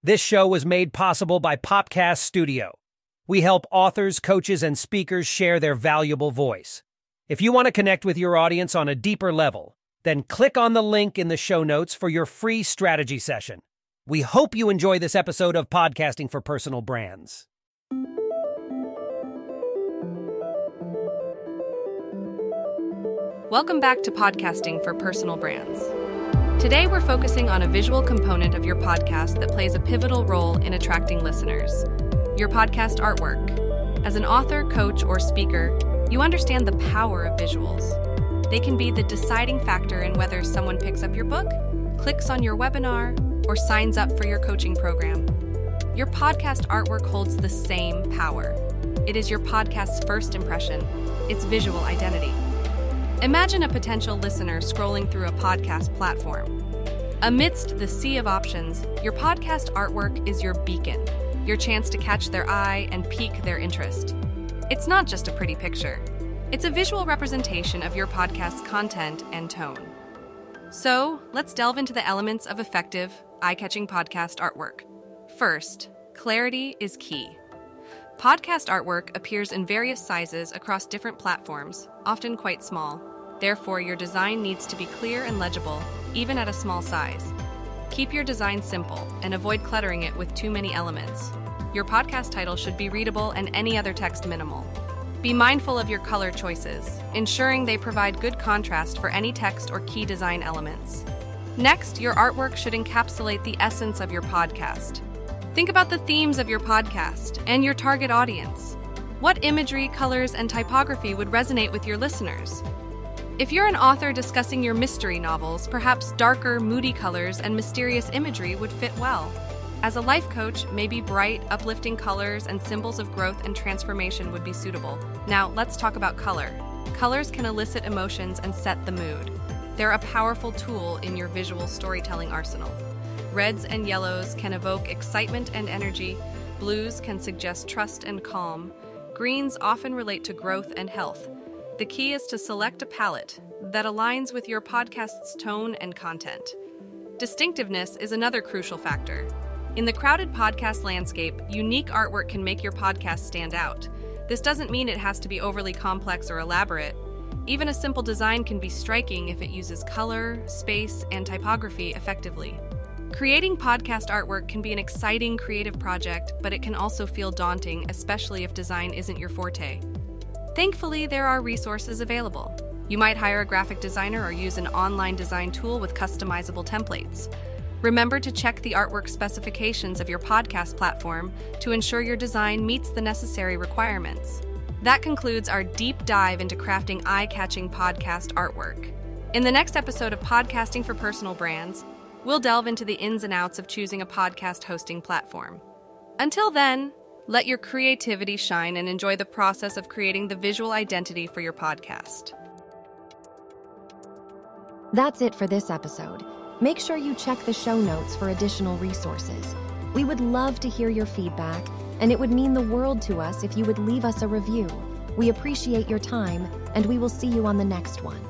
This show was made possible by Popcast Studio. We help authors, coaches, and speakers share their valuable voice. If you want to connect with your audience on a deeper level, then click on the link in the show notes for your free strategy session. We hope you enjoy this episode of Podcasting for Personal Brands. Welcome back to Podcasting for Personal Brands. Today, we're focusing on a visual component of your podcast that plays a pivotal role in attracting listeners your podcast artwork. As an author, coach, or speaker, you understand the power of visuals. They can be the deciding factor in whether someone picks up your book, clicks on your webinar, or signs up for your coaching program. Your podcast artwork holds the same power. It is your podcast's first impression, its visual identity. Imagine a potential listener scrolling through a podcast platform. Amidst the sea of options, your podcast artwork is your beacon, your chance to catch their eye and pique their interest. It's not just a pretty picture, it's a visual representation of your podcast's content and tone. So, let's delve into the elements of effective, eye catching podcast artwork. First, clarity is key. Podcast artwork appears in various sizes across different platforms, often quite small. Therefore, your design needs to be clear and legible, even at a small size. Keep your design simple and avoid cluttering it with too many elements. Your podcast title should be readable and any other text minimal. Be mindful of your color choices, ensuring they provide good contrast for any text or key design elements. Next, your artwork should encapsulate the essence of your podcast. Think about the themes of your podcast and your target audience. What imagery, colors, and typography would resonate with your listeners? If you're an author discussing your mystery novels, perhaps darker, moody colors and mysterious imagery would fit well. As a life coach, maybe bright, uplifting colors and symbols of growth and transformation would be suitable. Now, let's talk about color. Colors can elicit emotions and set the mood. They're a powerful tool in your visual storytelling arsenal. Reds and yellows can evoke excitement and energy, blues can suggest trust and calm, greens often relate to growth and health. The key is to select a palette that aligns with your podcast's tone and content. Distinctiveness is another crucial factor. In the crowded podcast landscape, unique artwork can make your podcast stand out. This doesn't mean it has to be overly complex or elaborate. Even a simple design can be striking if it uses color, space, and typography effectively. Creating podcast artwork can be an exciting creative project, but it can also feel daunting, especially if design isn't your forte. Thankfully, there are resources available. You might hire a graphic designer or use an online design tool with customizable templates. Remember to check the artwork specifications of your podcast platform to ensure your design meets the necessary requirements. That concludes our deep dive into crafting eye catching podcast artwork. In the next episode of Podcasting for Personal Brands, we'll delve into the ins and outs of choosing a podcast hosting platform. Until then, let your creativity shine and enjoy the process of creating the visual identity for your podcast. That's it for this episode. Make sure you check the show notes for additional resources. We would love to hear your feedback, and it would mean the world to us if you would leave us a review. We appreciate your time, and we will see you on the next one.